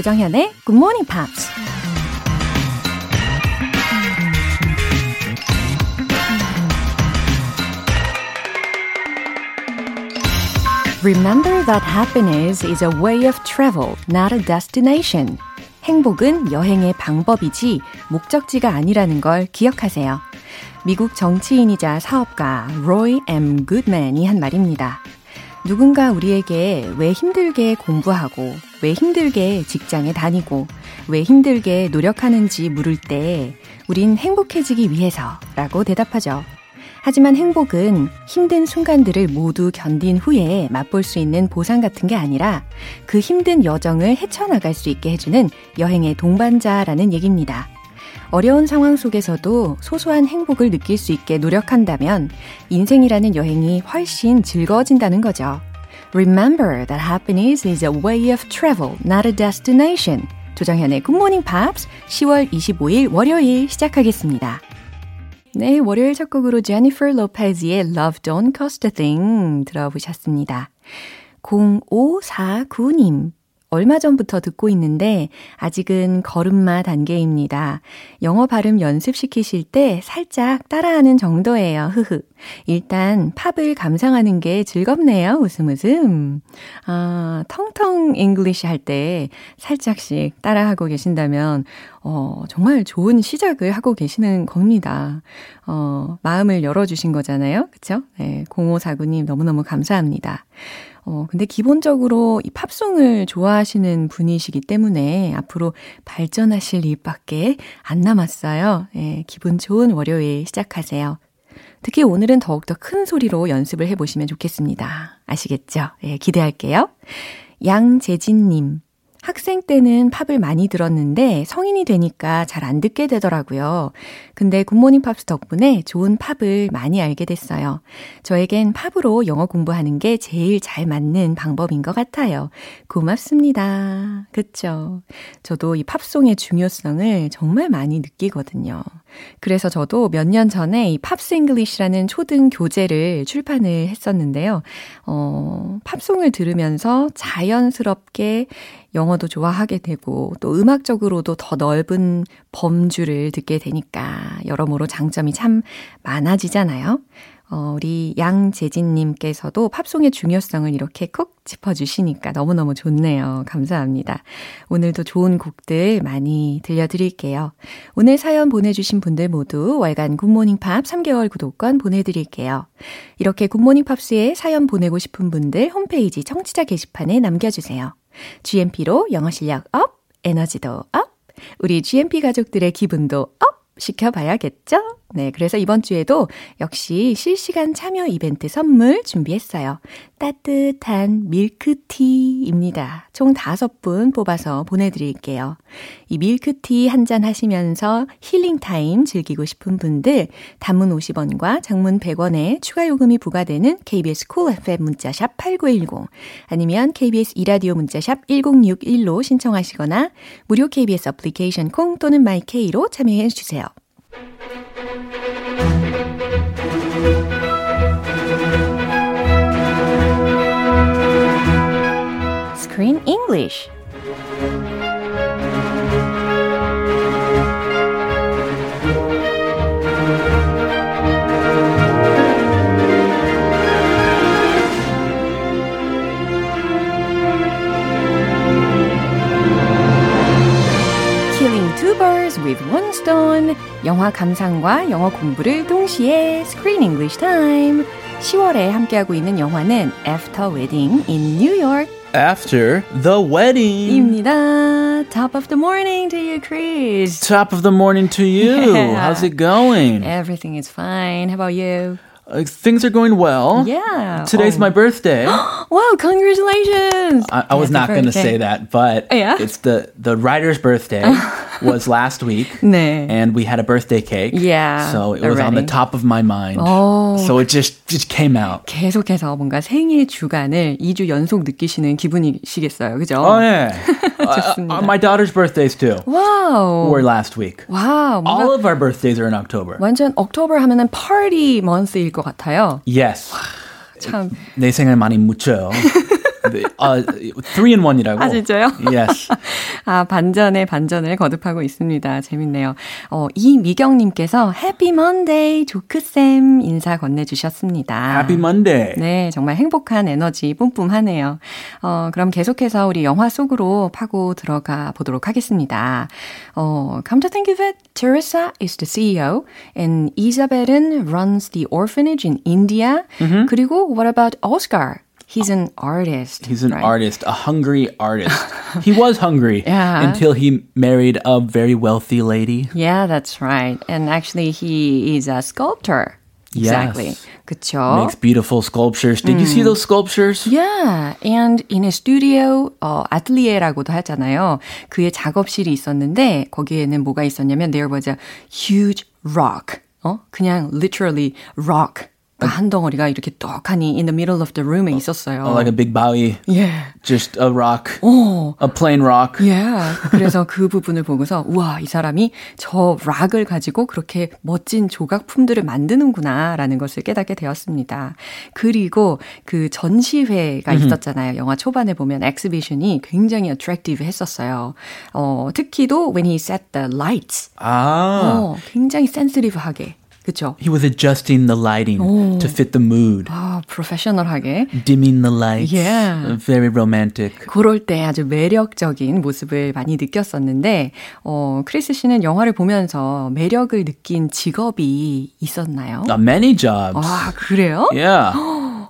조정현의 Good Morning Pops. Remember that happiness is a way of travel, not a destination. 행복은 여행의 방법이지 목적지가 아니라는 걸 기억하세요. 미국 정치인이자 사업가 로이 M. 굿맨이 한 말입니다. 누군가 우리에게 왜 힘들게 공부하고, 왜 힘들게 직장에 다니고, 왜 힘들게 노력하는지 물을 때, 우린 행복해지기 위해서 라고 대답하죠. 하지만 행복은 힘든 순간들을 모두 견딘 후에 맛볼 수 있는 보상 같은 게 아니라 그 힘든 여정을 헤쳐나갈 수 있게 해주는 여행의 동반자라는 얘기입니다. 어려운 상황 속에서도 소소한 행복을 느낄 수 있게 노력한다면 인생이라는 여행이 훨씬 즐거워진다는 거죠. Remember that happiness is a way of travel, not a destination. 조정현의 Good Morning Pops 10월 25일 월요일 시작하겠습니다. 네, 월요일 첫 곡으로 제니퍼 로페즈의 Love Don't Cost a Thing 들어보셨습니다. 0549님. 얼마 전부터 듣고 있는데 아직은 걸음마 단계입니다. 영어 발음 연습시키실 때 살짝 따라하는 정도예요. 흐흐. 일단 팝을 감상하는 게 즐겁네요. 웃음 웃음. 아, Tongue Tongue English 할 때 살짝씩 따라하고 계신다면 어, 정말 좋은 시작을 하고 계시는 겁니다. 어, 마음을 열어 주신 거잖아요. 그쵸? 네, 0549님 너무너무 감사합니다. 어, 근데 기본적으로 이 팝송을 좋아하시는 분이시기 때문에 앞으로 발전하실 일밖에 안 남았어요. 예, 기분 좋은 월요일 시작하세요. 특히 오늘은 더욱더 큰 소리로 연습을 해보시면 좋겠습니다. 아시겠죠? 예, 기대할게요. 양재진님. 학생 때는 팝을 많이 들었는데 성인이 되니까 잘 안 듣게 되더라고요. 근데 굿모닝 팝스 덕분에 좋은 팝을 많이 알게 됐어요. 저에겐 팝으로 영어 공부하는 게 제일 잘 맞는 방법인 것 같아요. 고맙습니다. 그쵸? 저도 이 팝송의 중요성을 정말 많이 느끼거든요. 그래서 저도 몇 년 전에 이 Pops English라는 초등 교재를 출판을 했었는데요. 어, 팝송을 들으면서 자연스럽게 영어도 좋아하게 되고 또 음악적으로도 더 넓은 범주를 듣게 되니까 여러모로 장점이 참 많아지잖아요. 어, 우리 양재진님께서도 팝송의 중요성을 이렇게 콕 짚어주시니까 너무너무 좋네요. 감사합니다. 오늘도 좋은 곡들 많이 들려드릴게요. 오늘 사연 보내주신 분들 모두 월간 굿모닝 팝 3개월 구독권 보내드릴게요. 이렇게 굿모닝 팝스에 사연 보내고 싶은 분들 홈페이지 청취자 게시판에 남겨주세요. GMP로 영어 실력 up, 에너지도 up, 우리 GMP 가족들의 기분도 up 시켜봐야겠죠? 네, 그래서 이번 주에도 역시 실시간 참여 이벤트 선물 준비했어요. 따뜻한 밀크티입니다. 총 다섯 분 뽑아서 보내드릴게요. 이 밀크티 한 잔 하시면서 healing time 즐기고 싶은 분들, 단문 50원과 장문 100원에 추가 요금이 부과되는 KBS Cool FM 문자샵 8910 아니면 KBS 이라디오 문자샵 1061로 신청하시거나 무료 KBS 애플리케이션 콩 또는 마이케이로 참여해 주세요. Screen English stone. 영화 감상과 영어 공부를 동시에 Screen English Time. 10월에 함께하고 있는 영화는 After Wedding in New York. After the wedding. 입니다. Top of the morning to you, Chris. Top of the morning to you. Yeah. How's it going? Everything is fine. How about you? Uh, things are going well. Yeah. Today's Oh. my birthday. Wow, congratulations. I, I was Happy not going to birthday. say that, but Yeah? it's the the writer's birthday was last week, 네. and we had a birthday cake. Yeah, so it was on the already. top of my mind. Oh. So it just just came out. 계속해서 뭔가 생일 주간을 2주 연속 느끼시는 기분이시겠어요. 그죠? Oh yeah, 좋습니다. Uh, my daughter's birthdays too 와우. were last week. 와우. 뭔가 All of our birthdays are in October. 완전 옥토버 하면은 파티 먼스일 것 같아요. Yes. 참 내 생을 많이 묻혀요. uh, three in one이라고. 아, 진짜요? Yes. 아, 반전에 반전을 거듭하고 있습니다. 재밌네요. 어, 이미경님께서 해피 먼데이 조크쌤 인사 건네주셨습니다. Happy Monday. 네, 정말 행복한 에너지 뿜뿜하네요. 어, 그럼 계속해서 우리 영화 속으로 파고 들어가 보도록 하겠습니다. 어, come to think of it, Teresa is the CEO and Isabel은 runs the orphanage in India. 그리고 what about Oscar? He's an artist. He's an right? artist, a hungry artist. he was hungry Yeah. until he married a very wealthy lady. Yeah, that's right. And actually he is a sculptor. Exactly. Yes. 그쵸? Makes beautiful sculptures. Did you see those sculptures? Yeah, and in a studio, 어, 아틀리에라고도 하잖아요. 그의 작업실이 있었는데 거기에는 뭐가 있었냐면 there was a huge rock. 어, 그냥 literally rock. 한 덩어리가 이렇게 떡하니 in the middle of the room에 있었어요. Oh, like a big bowie. yeah. Just a rock. 어, A plain rock. Yeah. 그래서 그 부분을 보고서 우와 이 사람이 저 락을 가지고 그렇게 멋진 조각품들을 만드는구나라는 것을 깨닫게 되었습니다. 그리고 그 전시회가 있었잖아요. 영화 초반에 보면 exhibition이 굉장히 attractive 했었어요. 어, 특히도 when he set the lights. Ah. 어, 굉장히 sensitive하게. 그쵸? He was adjusting the lighting to fit the mood. 아, 프로페셔널하게. Dimming the lights. Yeah. Very romantic. 그럴 때 아주 매력적인 모습을 많이 느꼈었는데, 어, 크리스 씨는 영화를 보면서 매력을 느낀 직업이 있었나요? Uh, many jobs. 아, 그래요? Yeah.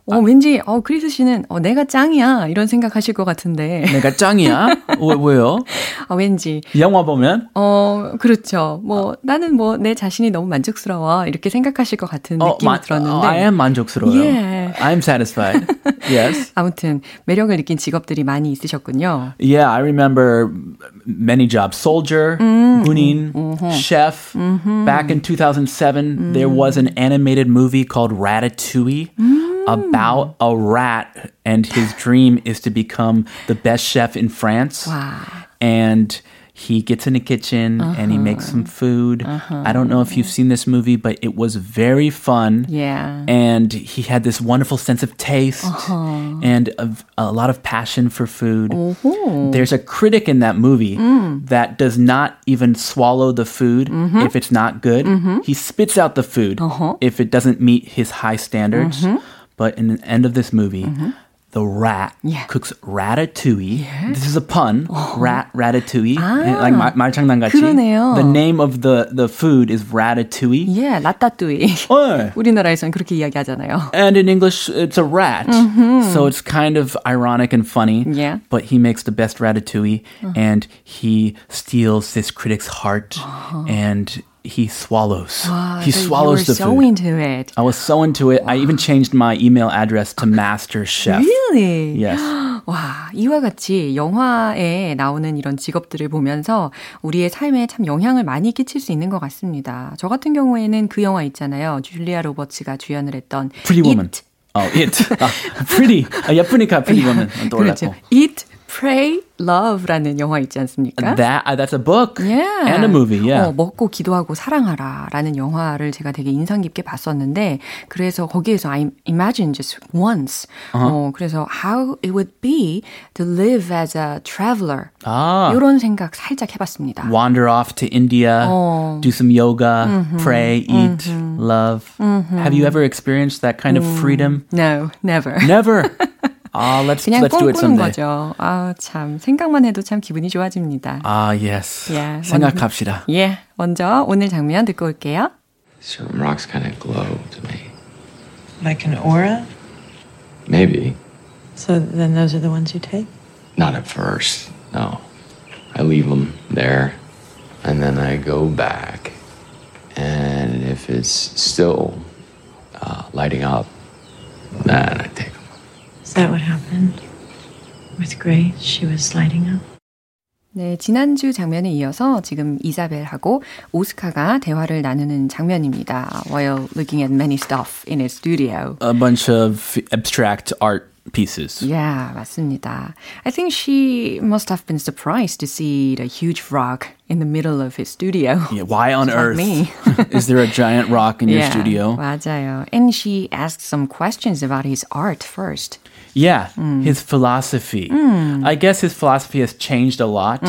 어, 왠지, 어, 크리스 씨는, 어, 내가 짱이야. 이런 생각하실 것 같은데. 내가 짱이야? 왜, 왜요? 어, 왠지, 영화 보면? 어, 그렇죠. 뭐, 나는 뭐, 내 자신이 너무 만족스러워. 이렇게 생각하실 것 같은 느낌이 마- 들었는데. I am 만족스러워요. Yeah. I'm satisfied. yes. 아무튼, 매력을 느낀 직업들이 많이 있으셨군요. Yeah, I remember many jobs. Soldier, 군인, chef. Back in 2007, there was an animated movie called Ratatouille about mm. a rat and his dream is to become the best chef in France. Wow. And he gets in the kitchen and he makes some uh-huh. food. Uh-huh. I don't know if you've seen this movie, but it was very fun. Yeah. And he had this wonderful sense of taste uh-huh. and a, a lot of passion for food. Oh. There's a critic in that movie mm. that does not even swallow the food mm-hmm. if it's not good. Mm-hmm. He spits out the food if it doesn't meet his high standards. Mm-hmm. But in the end of this movie, the rat Yeah. cooks ratatouille. This is a pun. Rat ratatouille. like 말, 말장난같이. 그러네요. The name of the, the food is ratatouille. 예, 라따뚜이. 어. 우리나라에서는 그렇게 이야기하잖아요. And in English, it's a rat. So it's kind of ironic and funny. Yeah. But he makes the best ratatouille and he steals this critic's heart and he swallows. he So swallows the so food. into it. I was so into it. I even changed my email address to Master Chef. Really? Yes. 와, 이와 같이 영화에 나오는 이런 직업들을 보면서 우리의 삶에 참 영향을 많이 끼칠 수 있는 것 같습니다. 저 같은 경우에는 그 영화 있잖아요. 줄리아 로버츠가 주연을 했던 Pretty Woman. It. Oh, it. 아, pretty. 아, 예쁘니까 Pretty Woman. 그렇죠. 떠올랐고. Eat, Pray, Love라는 영화 있지 않습니까? That, uh, that's a book Yeah. and a movie, yeah. 어, 먹고 기도하고 사랑하라 라는 영화를 제가 되게 인상 깊게 봤었는데, 그래서 거기에서 I imagine just once, 어, 그래서 how it would be to live as a traveler. 아. 이런 생각 살짝 해봤습니다. wander off to India, Oh. do some yoga, Mm-hmm. pray, eat, love. Have you ever experienced that kind of Mm. freedom? No, never. Never. Ah, let's 그냥 let's do it 꿈꾸는 someday. 거죠. 아, 참. 생각만 해도 참 기분이 좋아집니다. Ah, yes. Yeah, 생각합시다. 예, 먼저 오늘 장면 듣고 올게요. Certain rocks kind of glow to me. Like an aura? Maybe. So then those are the ones you take? Not at first, no. I leave them there, and then I go back. And if it's still uh, lighting up, then I take them. Is that what happened? With Grace, she was lighting up? 네, 지난주 장면에 이어서 지금 이사벨하고 오스카가 대화를 나누는 장면입니다. While looking at many stuff in his studio. A bunch of abstract art pieces. Yeah, 맞습니다. I think she must have been surprised to see the huge rock in the middle of his studio. Yeah, why on Just like earth me. is there a giant rock in your Yeah, studio? 맞아요. And she asked some questions about his art first. Yeah, his philosophy. I guess his philosophy has changed a lot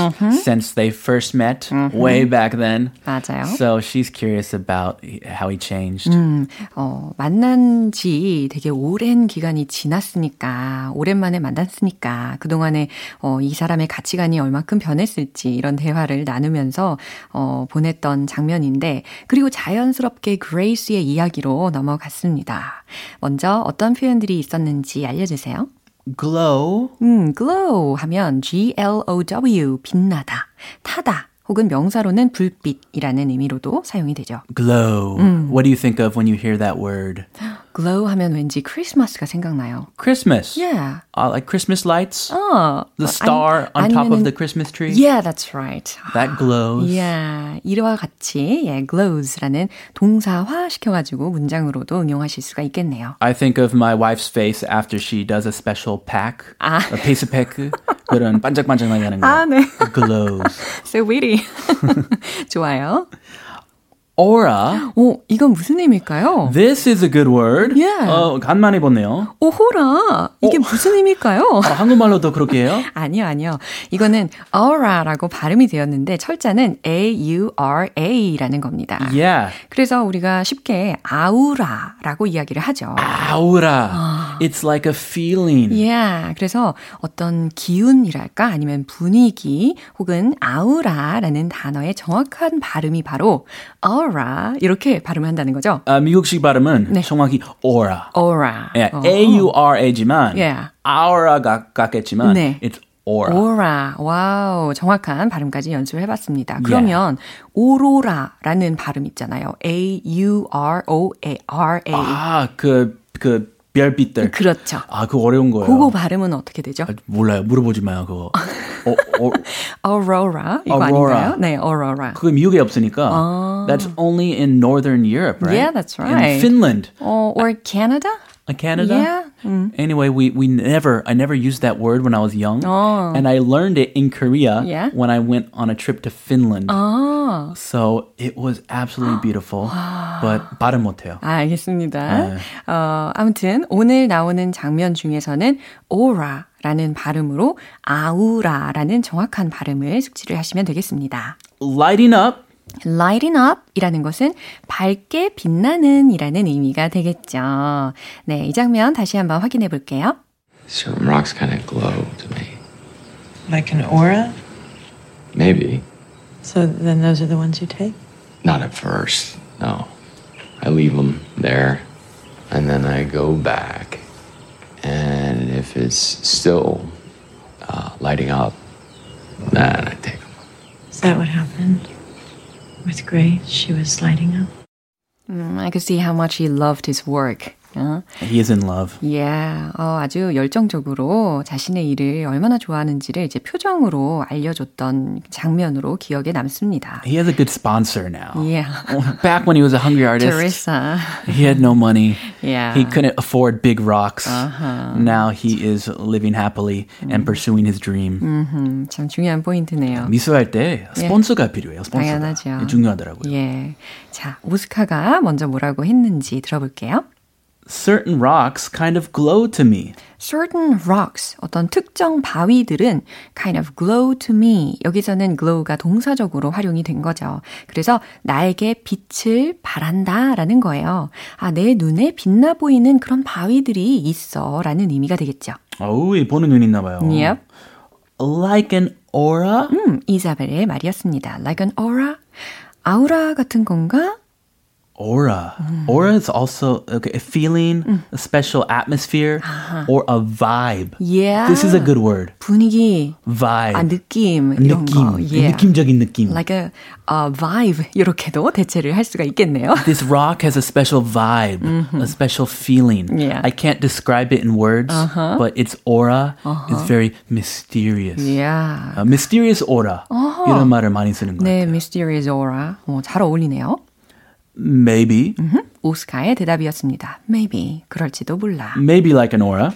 since they first met way back then. 맞아요. So she's curious about how he changed. 어, 만난 지 되게 오랜 기간이 지났으니까, 오랜만에 만났으니까, 그동안에, 어, 이 사람의 가치관이 얼마큼 변했을지, 이런 대화를 나누면서, 어, 보냈던 장면인데, 그리고 자연스럽게 그레이스의 이야기로 넘어갔습니다. 먼저 어떤 표현들이 있었는지 알려주세요. Glow. 음, glow 하면 G-L-O-W, 빛나다, 타다, 혹은 명사로는 불빛이라는 의미로도 사용이 되죠. Glow. What do you think of when you hear that word? Glow 하면 왠지 크리스마스가 생각나요. Christmas. Yeah. Uh, like Christmas lights. 어, The star on top of the Christmas tree. Yeah, that's right. That glows. Yeah, 이와 같이 예, glows라는 동사화 시켜가지고 문장으로도 응용하실 수가 있겠네요. I think of my wife's face after she does a special pack. 아. A pace pack. 그런 반짝반짝하게 하는 거. 아, 네. Glows. So witty. 좋아요. Aura. 오, 이건 무슨 의미일까요? This is a good word. Yeah. 어, 간만에 보네요. 오호라. 이게 무슨 의미일까요? 어, 한국말로도 그렇게 해요? 아니요, 아니요. 이거는 aura라고 발음이 되었는데 철자는 A-U-R-A라는 겁니다. Yeah. 그래서 우리가 쉽게 아우라라고 이야기를 하죠. Aura. 아. It's like a feeling. Yeah. 그래서 어떤 기운이랄까 아니면 분위기 혹은 아우라라는 단어의 정확한 발음이 바로 aura 이렇게 발음한다는 거죠. 아, 미국식 발음은 네. 정확히 aura. aura. 예, 어. A-U-R-A지만 Yeah. aura가 같겠지만 네. it's aura. Aura. 와우. 정확한 발음까지 연습을 해봤습니다. 그러면 오로라라는 발음 있잖아요. A-U-R-O-A-R-A. 아, 그, 그 별빛들. 그렇죠. 아, 그거 어려운 거예요. 그거 발음은 어떻게 되죠? 아, 몰라요. 물어보지 마요, 그거. 어, 어, aurora. 이거 Aurora. 아닌가요? 네, aurora. 그게 미국에 없으니까. That's only in Northern Europe, right? Yeah, that's In right. Finland. 어, or Canada? Uh, Canada? Yeah. 음. Anyway, we, we never, I never used that word when I was young. Oh. And I learned it in Korea Yeah. when I went on a trip to Finland. 아, So it was absolutely beautiful, but 발음 못해요. 알겠습니다. 네. 어, 아무튼 오늘 나오는 장면 중에서는 aura 라는 발음으로 아우라라는 정확한 발음을 숙지를 하시면 되겠습니다. Lighting up lighting up 이라는 것은 밝게 빛나는 이라는 의미가 되겠죠. 네, 이 장면 다시 한번 확인해 볼게요. Certain rocks kind of glow to me. Like an aura? Maybe. So then those are the ones you take? Not at first, no. I leave them there, and then I go back. And if it's still uh, lighting up, then I take them. Is that what happened? With Grace, she was lighting up? 음, I could see how much he loved his work. 어? he is in love. Yeah. 어, 아주 열정적으로 자신의 일을 얼마나 좋아하는지를 이제 표정으로 알려줬던 장면으로 기억에 남습니다. He has a good sponsor now. Yeah. Back when he was a hungry artist, Teresa. he had no money. Yeah. He couldn't afford big rocks. Uh-huh. Now he is living happily and pursuing his dream. 음, 참 중요한 포인트네요. 미술할 때 스폰서가 필요해요. 스폰서가. 당연하죠. 중요하더라고요. 예. 자, 오스카가 먼저 뭐라고 했는지 들어볼게요. Certain rocks kind of glow to me. Certain rocks, 어떤 특정 바위들은 kind of glow to me. 여기서는 glow가 동사적으로 활용이 된 거죠. 그래서 나에게 빛을 발한다 라는 거예요. 아, 내 눈에 빛나 보이는 그런 바위들이 있어 라는 의미가 되겠죠. 이 보는 눈이 있나 봐요. Yep. Like an aura? 음, 이사벨의 말이었습니다. Like an aura? 아우라 같은 건가? Aura. Aura is also okay, a feeling, a special atmosphere, or a vibe. Yeah. This is a good word. 분위기, Vibe. 아, 느낌, 이런 느낌. 거. Yeah. 느낌적인 느낌. Like a, a vibe 이렇게도 대체를 할 수가 있겠네요. This rock has a special vibe, a special feeling. Yeah. I can't describe it in words, but its aura is very mysterious. Yeah. Uh, mysterious aura. 이런 말을 많이 쓰는 것 네, 같아요. mysterious aura. 어, 잘 어울리네요. Maybe. 오스카의 대답이었습니다. Maybe. 그럴지도 몰라. Maybe like an aura.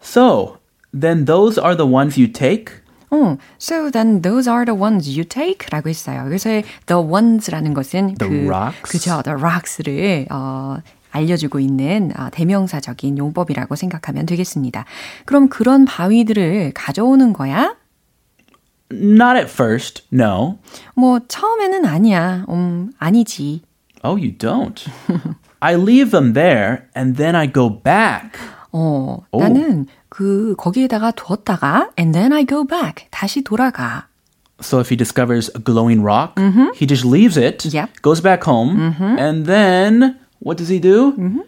So, then those are the ones you take? 어, so then those are the ones you take? 라고 했어요. 그래서 the ones라는 것은 The 그, rocks? 그죠. the rocks를, 어, 알려주고 있는 대명사적인 용법이라고 생각하면 되겠습니다. 그럼 그런 바위들을 가져오는 거야? Not at first, no. 뭐 처음에는 아니야. 음, 아니지. Oh, you don't. I leave them there and then I go back. 어, 오. 나는 그 거기에다가 두었다가 and then I go back. 다시 돌아가. So if he discovers a glowing rock, mm-hmm. he just leaves it, yep. goes back home, mm-hmm. and then what does he do? Mm-hmm.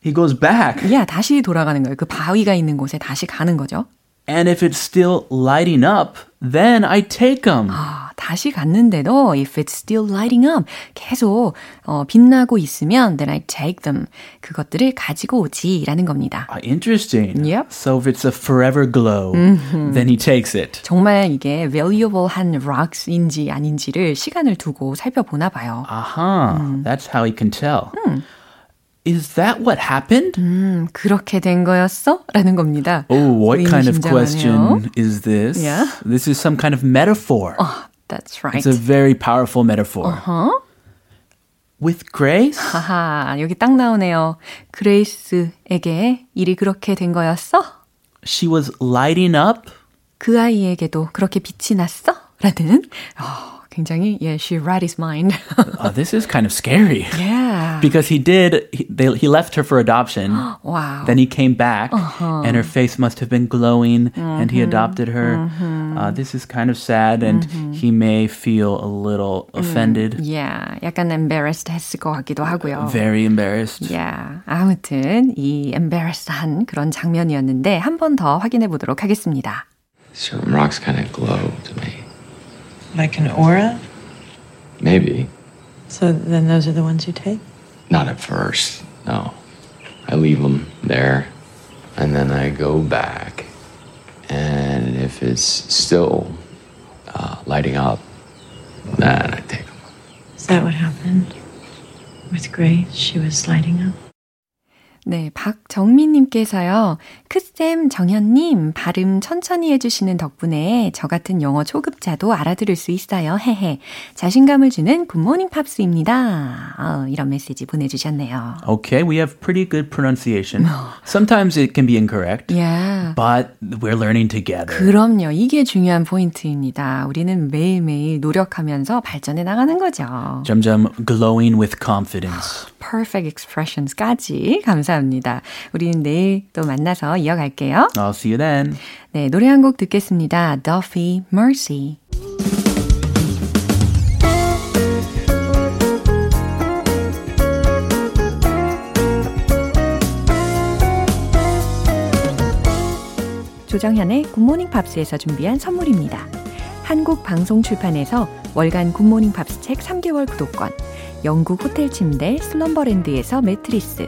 He goes back. Yeah, 다시 돌아가는 거예요. 그 바위가 있는 곳에 다시 가는 거죠. And if it's still lighting up, then I take them. 아, 다시 갔는데도 if it's still lighting up, 계속 어, 빛나고 있으면 then I take them. 그것들을 가지고 오지라는 겁니다. Ah, interesting. Yep. So if it's a forever glow, mm-hmm. then he takes it. 정말 이게 valuable한 rocks인지 아닌지를 시간을 두고 살펴보나 봐요. Aha, uh-huh. that's how he can tell. 음. Is that what happened? 음, 그렇게 된 거였어? 라는 겁니다. Oh, what kind of question is this? Yeah. This is some kind of metaphor. Oh, that's right. It's a very powerful metaphor. Uh-huh. With Grace? 하하, 여기 딱 나오네요. 그레이스에게 일이 그렇게 된 거였어? She was lighting up? 그 아이에게도 그렇게 빛이 났어? 라는 어, 굉장히 yeah, she read his mind. oh, this is kind of scary. Yeah. Because he did he, they, he left her for adoption. wow. Then he came back uh-huh. and her face must have been glowing mm-hmm. and he adopted her. Mm-hmm. Uh, this is kind of sad and mm-hmm. he may feel a little offended. Yeah. 약간 embarrassed 했을 것 같기도 하고요. Very embarrassed. Yeah. 아무튼 이 embarrassed한 그런 장면이었는데 한 번 더 확인해 보도록 하겠습니다. Certain rocks kind of glow to me. Like an aura? Maybe. So then those are the ones you take? Not at first, no. I leave them there, and then I go back. And if it's still uh, lighting up, then I take them. Is that what happened? With Grace, she was lighting up? 네, 박정민님께서요. 크쌤, 정현님, 발음 천천히 해주시는 덕분에 저 같은 영어 초급자도 알아들을 수 있어요. 헤헤. 자신감을 주는 굿모닝 팝스입니다. 어, 이런 메시지 보내주셨네요. Okay, we have pretty good pronunciation. Sometimes it can be incorrect. Yeah. But we're learning together. 그럼요. 이게 중요한 포인트입니다. 우리는 매일매일 노력하면서 발전해 나가는 거죠. 점점 glowing with confidence. Perfect expressions까지 감사 감사합니다. 우리는 내일 또 만나서 이어갈게요. I'll see you then. 네, 노래 한 곡 듣겠습니다. Duffy, Mercy. 조정현의 굿모닝 팝스에서 준비한 선물입니다. 한국 방송 출판에서 월간 굿모닝 팝스 책 3개월 구독권, 영국 호텔 침대 슬럼버랜드에서 매트리스,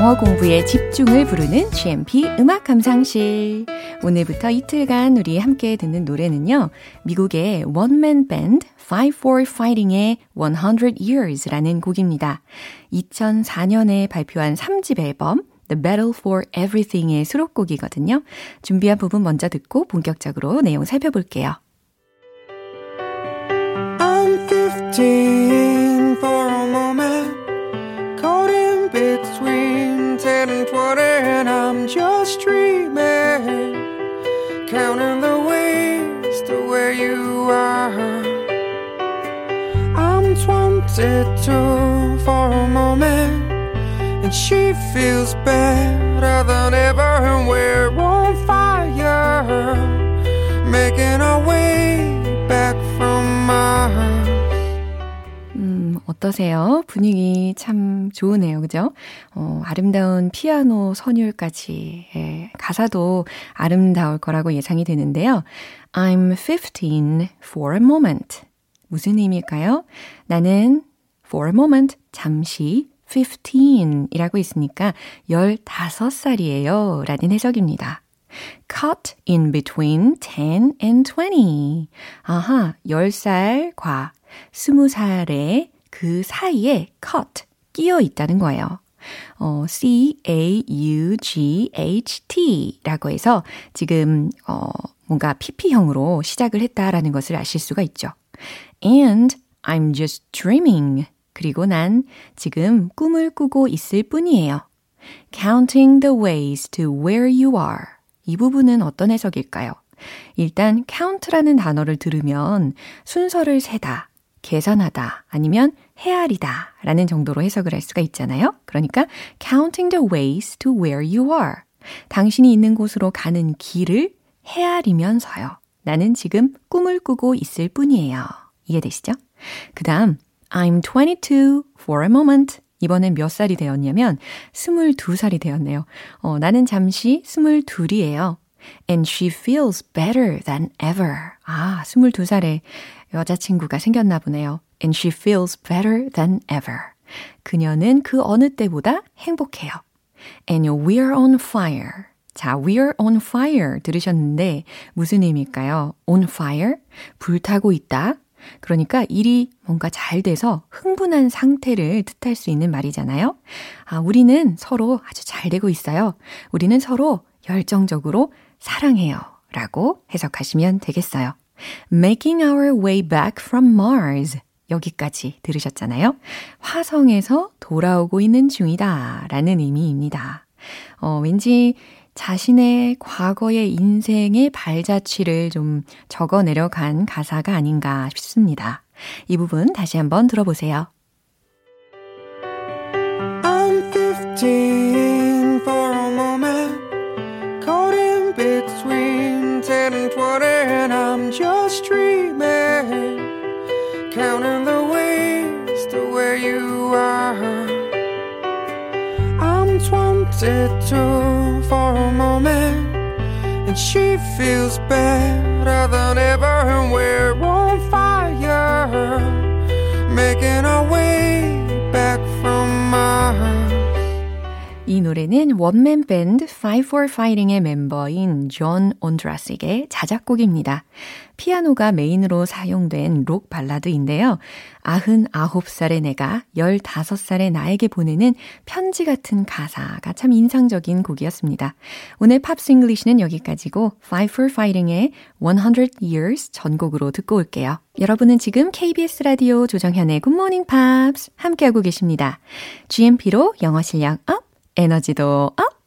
영어 공부에 집중을 부르는 GMP 음악 감상실. 오늘부터 이틀간 우리 함께 듣는 노래는요. 미국의 one man 밴드 Five for Fighting의 100 Years라는 곡입니다. 2004년에 발표한 3집 앨범 The Battle for Everything의 수록곡이거든요. 준비한 부분 먼저 듣고 본격적으로 내용 살펴볼게요. I'm 15 for a moment and 20 and I'm just dreaming Counting the ways to where you are. I'm 22 for a moment And she feels better than ever And we're on fire Making our way back from Mars 어떠세요? 분위기 참 좋으네요. 그죠? 어, 아름다운 피아노 선율까지. 예, 가사도 아름다울 거라고 예상이 되는데요. I'm 15 for a moment. 무슨 의미일까요? 나는 for a moment, 잠시 15이라고 있으니까 15살이에요. 라는 해석입니다. Caught in between 10 and 20. 아하, 10살과 20살의 그 사이에 caught, 끼어 있다는 거예요. 어, C-A-U-G-H-T 라고 해서 지금, 어, 뭔가 PP형으로 시작을 했다라는 것을 아실 수가 있죠. And I'm just dreaming. 그리고 난 지금 꿈을 꾸고 있을 뿐이에요. Counting the ways to where you are. 이 부분은 어떤 해석일까요? 일단 count라는 단어를 들으면 순서를 세다, 계산하다, 아니면 헤아리다 라는 정도로 해석을 할 수가 있잖아요. 그러니까 counting the ways to where you are. 당신이 있는 곳으로 가는 길을 헤아리면서요. 나는 지금 꿈을 꾸고 있을 뿐이에요. 이해되시죠? 그 다음, I'm 22 for a moment. 이번엔 몇 살이 되었냐면 22살이 되었네요. 어, 나는 잠시 22이에요. And she feels better than ever. 아, 22살에 여자친구가 생겼나 보네요. And she feels better than ever. 그녀는 그 어느 때보다 행복해요. And we're on fire. 자, we're on fire 들으셨는데 무슨 의미일까요? on fire? 불타고 있다. 그러니까 일이 뭔가 잘 돼서 흥분한 상태를 뜻할 수 있는 말이잖아요. 아, 우리는 서로 아주 잘 되고 있어요. 우리는 서로 열정적으로 사랑해요. 라고 해석하시면 되겠어요. Making our way back from Mars. 여기까지 들으셨잖아요. 화성에서 돌아오고 있는 중이다. 라는 의미입니다. 어, 왠지 자신의 과거의 인생의 발자취를 좀 적어 내려간 가사가 아닌가 싶습니다. 이 부분 다시 한번 들어보세요. I'm 15 for a moment Caught in between 10 and 20 And I'm just dreaming Counting the ways to where you are. I'm 22 for a moment And she feels better than ever. And we're on fire Making our way back from Mars 이 노래는 원맨 밴드 Five for Fighting의 멤버인 존 온드라스의 자작곡입니다. 피아노가 메인으로 사용된 록 발라드인데요. 99살의 내가 15살의 나에게 보내는 편지 같은 가사가 참 인상적인 곡이었습니다. 오늘 Pops English는 여기까지고 Five for Fighting의 100 Years 전곡으로 듣고 올게요. 여러분은 지금 KBS 라디오 조정현의 Morning Pops 함께하고 계십니다. GMP로 영어 실력 up, 에너지도 up!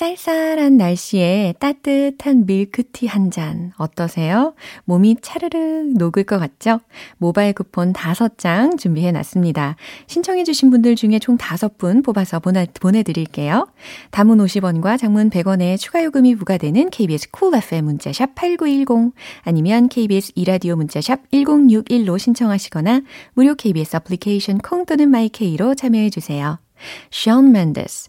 쌀쌀한 날씨에 따뜻한 밀크티 한 잔 어떠세요? 몸이 차르르 녹을 것 같죠? 모바일 쿠폰 5장 준비해 놨습니다. 신청해 주신 분들 중에 총 5분 뽑아서 보내, 보내드릴게요. 단문 50원과 장문 100원의 추가 요금이 부과되는 KBS Cool FM 문자샵 8910 아니면 KBS 2라디오 문자샵 1061로 신청하시거나 무료 KBS 애플리케이션 콩 또는 마이케이로 참여해 주세요. Shawn Mendes,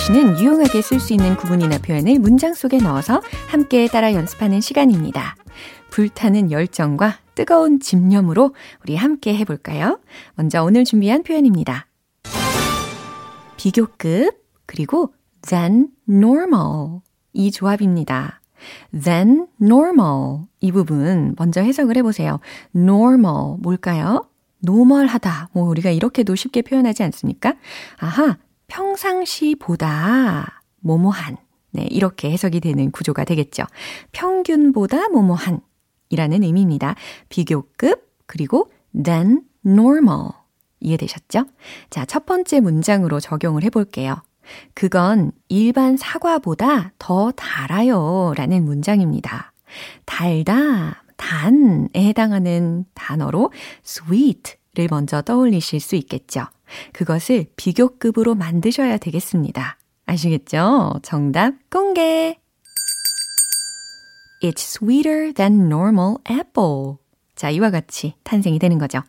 English는 유용하게 쓸 수 있는 구문이나 표현을 문장 속에 넣어서 함께 따라 연습하는 시간입니다. 불타는 열정과 뜨거운 집념으로 우리 함께 해볼까요? 먼저 오늘 준비한 표현입니다. 비교급 그리고 than normal. 이 조합입니다. than normal. 이 부분 먼저 해석을 해보세요. normal. 뭘까요? 노멀하다. 뭐, 우리가 이렇게도 쉽게 표현하지 않습니까? 아하, 평상시보다 뭐뭐한. 네, 이렇게 해석이 되는 구조가 되겠죠. 평균보다 뭐뭐한. 이라는 의미입니다. 비교급, 그리고 than normal. 이해되셨죠? 자, 첫 번째 문장으로 적용을 해볼게요. 그건 일반 사과보다 더 달아요. 라는 문장입니다. 달다, 단에 해당하는 단어로 sweet 를 먼저 떠올리실 수 있겠죠. 그것을 비교급으로 만드셔야 되겠습니다. 아시겠죠? 정답 공개! It's sweeter than normal apple. 자, 이와 같이 탄생이 되는 거죠.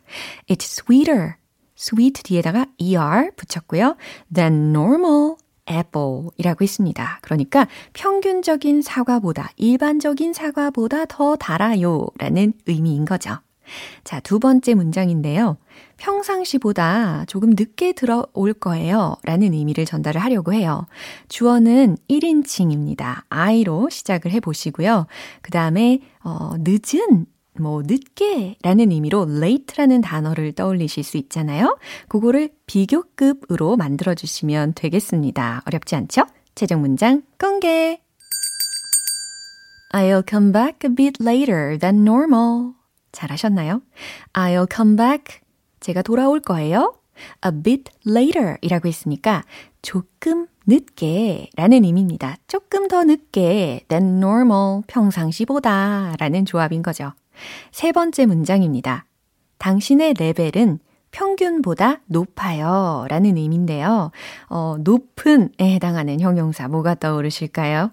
It's sweeter. sweet 뒤에다가 er 붙였고요. than normal apple 이라고 했습니다. 그러니까 평균적인 사과보다, 일반적인 사과보다 더 달아요 라는 의미인 거죠. 자, 두 번째 문장인데요. 평상시보다 조금 늦게 들어올 거예요. 라는 의미를 전달을 하려고 해요. 주어는 1인칭입니다. I로 시작을 해 보시고요. 그 다음에, 어, 늦은 뭐 늦게 라는 의미로 late라는 단어를 떠올리실 수 있잖아요. 그거를 비교급으로 만들어 주시면 되겠습니다. 어렵지 않죠? 최종 문장 공개. I'll come back a bit later than normal. 잘하셨나요? I'll come back. 제가 돌아올 거예요. a bit later 이라고 했으니까 조금 늦게 라는 의미입니다. 조금 더 늦게 than normal 평상시보다 라는 조합인 거죠. 세 번째 문장입니다. 당신의 레벨은 평균보다 높아요. 라는 의미인데요. 어, 높은에 해당하는 형용사 뭐가 떠오르실까요?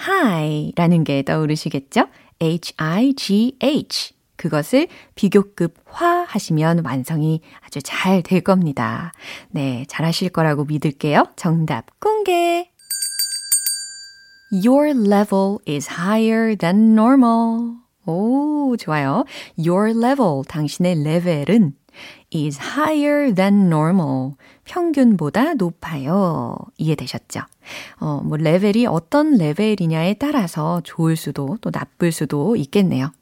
high 라는 게 떠오르시겠죠? h-i-g-h. 그것을 비교급화 하시면 완성이 아주 잘 될 겁니다. 네, 잘 하실 거라고 믿을게요. 정답 공개! Your level is higher than normal. 오, 좋아요. Your level, 당신의 레벨은 is higher than normal. 평균보다 높아요. 이해되셨죠? 어, 뭐, 레벨이 어떤 레벨이냐에 따라서 좋을 수도 또 나쁠 수도 있겠네요.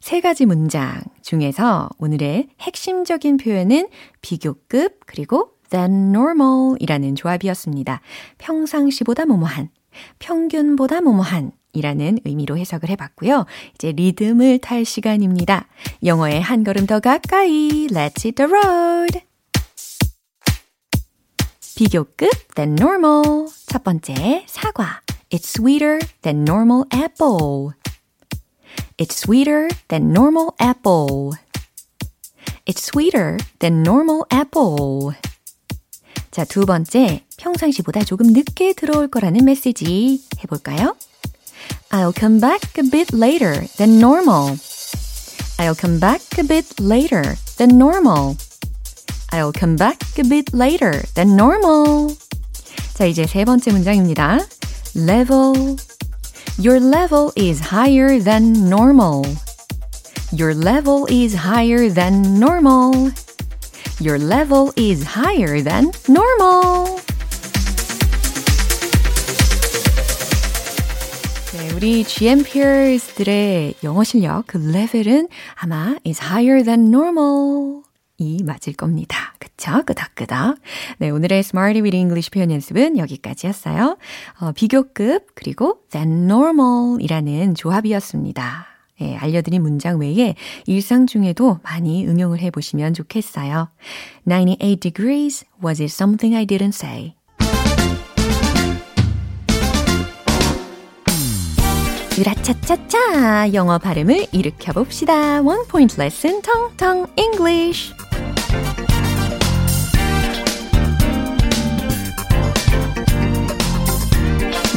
세 가지 문장 중에서 오늘의 핵심적인 표현은 비교급, 그리고 than normal 이라는 조합이었습니다. 평상시보다 뭐뭐한, 평균보다 뭐뭐한, 이라는 의미로 해석을 해봤고요. 이제 리듬을 탈 시간입니다. 영어의 한 걸음 더 가까이 Let's hit the road! 비교급 than normal 첫 번째 사과 It's sweeter than normal apple It's sweeter than normal apple It's sweeter than normal apple 자, 두 번째 평상시보다 조금 늦게 들어올 거라는 메시지 해볼까요? I'll come back a bit later than normal. I'll come back a bit later than normal. I'll come back a bit later than normal. 자, 이제 세 번째 문장입니다. level. Your level is higher than normal. Your level is higher than normal. Your level is higher than normal. 우리 GM peers들의 영어 실력 그 레벨은 아마 is higher than normal 이 맞을 겁니다. 그쵸? 끄덕끄덕. 네, 오늘의 Smarty with English 표현 연습은 여기까지였어요. 어, 비교급 그리고 than normal 이라는 조합이었습니다. 예, 알려드린 문장 외에 일상 중에도 많이 응용을 해보시면 좋겠어요. 98 degrees, was it something I didn't say? 으라차차차 영어 발음을 일으켜 봅시다. One point lesson 텅텅 English.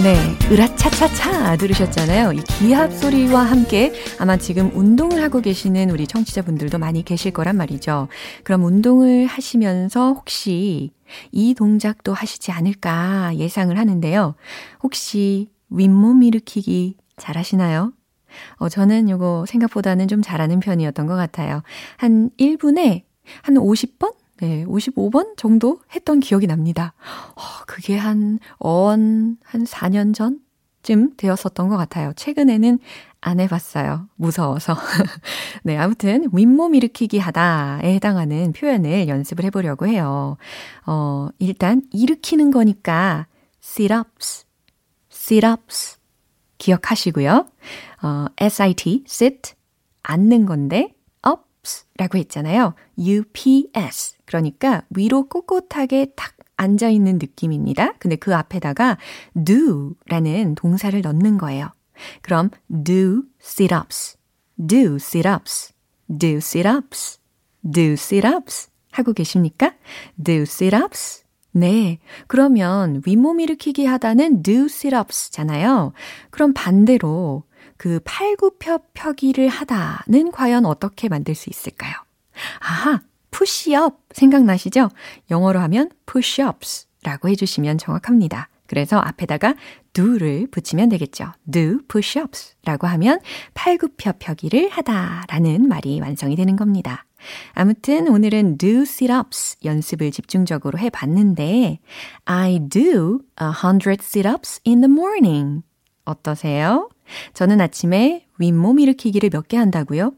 네, 으라차차차 들으셨잖아요. 이 기합 소리와 함께 아마 지금 운동을 하고 계시는 우리 청취자분들도 많이 계실 거란 말이죠. 그럼 운동을 하시면서 혹시 이 동작도 하시지 않을까 예상을 하는데요. 혹시 윗몸 일으키기 잘 하시나요? 어, 저는 요거 생각보다는 좀 잘하는 편이었던 것 같아요. 한 1분에 한 50번? 네, 55번 정도 했던 기억이 납니다. 어, 그게 한, 언, 한 4년 전쯤 되었었던 것 같아요. 최근에는 안 해봤어요. 무서워서. 네, 아무튼, 윗몸 일으키기 하다에 해당하는 표현을 연습을 해보려고 해요. 어, 일단, 일으키는 거니까, sit-ups, sit-ups. 기억하시고요. 어, sit, sit, 앉는 건데, up, ups 라고 했잖아요. ups. 그러니까 위로 꼿꼿하게 탁 앉아 있는 느낌입니다. 근데 그 앞에다가 do 라는 동사를 넣는 거예요. 그럼 do sit-ups, do sit-ups, do sit-ups, do sit-ups 하고 계십니까? do sit-ups. 네. 그러면 윗몸 일으키기 하다는 do sit-ups 잖아요. 그럼 반대로 그 팔굽혀 펴기를 하다는 과연 어떻게 만들 수 있을까요? 아하, push up 생각나시죠? 영어로 하면 push ups 라고 해주시면 정확합니다. 그래서 앞에다가 do를 붙이면 되겠죠. do push-ups 라고 하면 팔굽혀 펴기를 하다 라는 말이 완성이 되는 겁니다. 아무튼 오늘은 do sit-ups 연습을 집중적으로 해봤는데 I do a hundred sit-ups in the morning. 어떠세요? 저는 아침에 윗몸 일으키기를 몇 개 한다고요?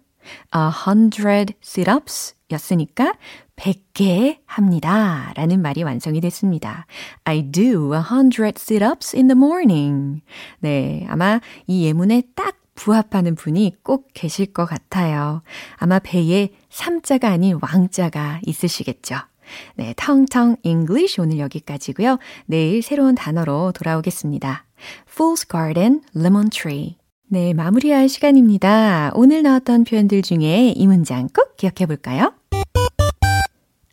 A hundred sit-ups 였으니까 100개 합니다. 라는 말이 완성이 됐습니다. I do a hundred sit-ups in the morning. 네, 아마 이 예문에 딱 부합하는 분이 꼭 계실 것 같아요. 아마 배에 3자가 아닌 왕자가 있으시겠죠. 네, 텅텅 English 오늘 여기까지고요. 내일 새로운 단어로 돌아오겠습니다. Fool's Garden, Lemon Tree. 네, 마무리할 시간입니다. 오늘 나왔던 표현들 중에 이 문장 꼭 기억해 볼까요?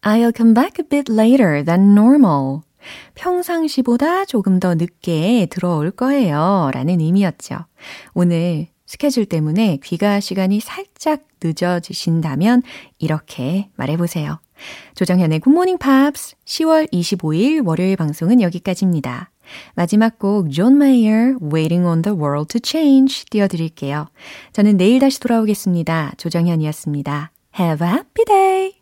I'll come back a bit later than normal. 평상시보다 조금 더 늦게 들어올 거예요. 라는 의미였죠. 오늘 스케줄 때문에 귀가 시간이 살짝 늦어지신다면 이렇게 말해보세요. 조정현의 굿모닝 팝스 10월 25일 월요일 방송은 여기까지입니다. 마지막 곡 John Mayer Waiting on the World to Change 띄워드릴게요. 저는 내일 다시 돌아오겠습니다. 조정현이었습니다. Have a happy day!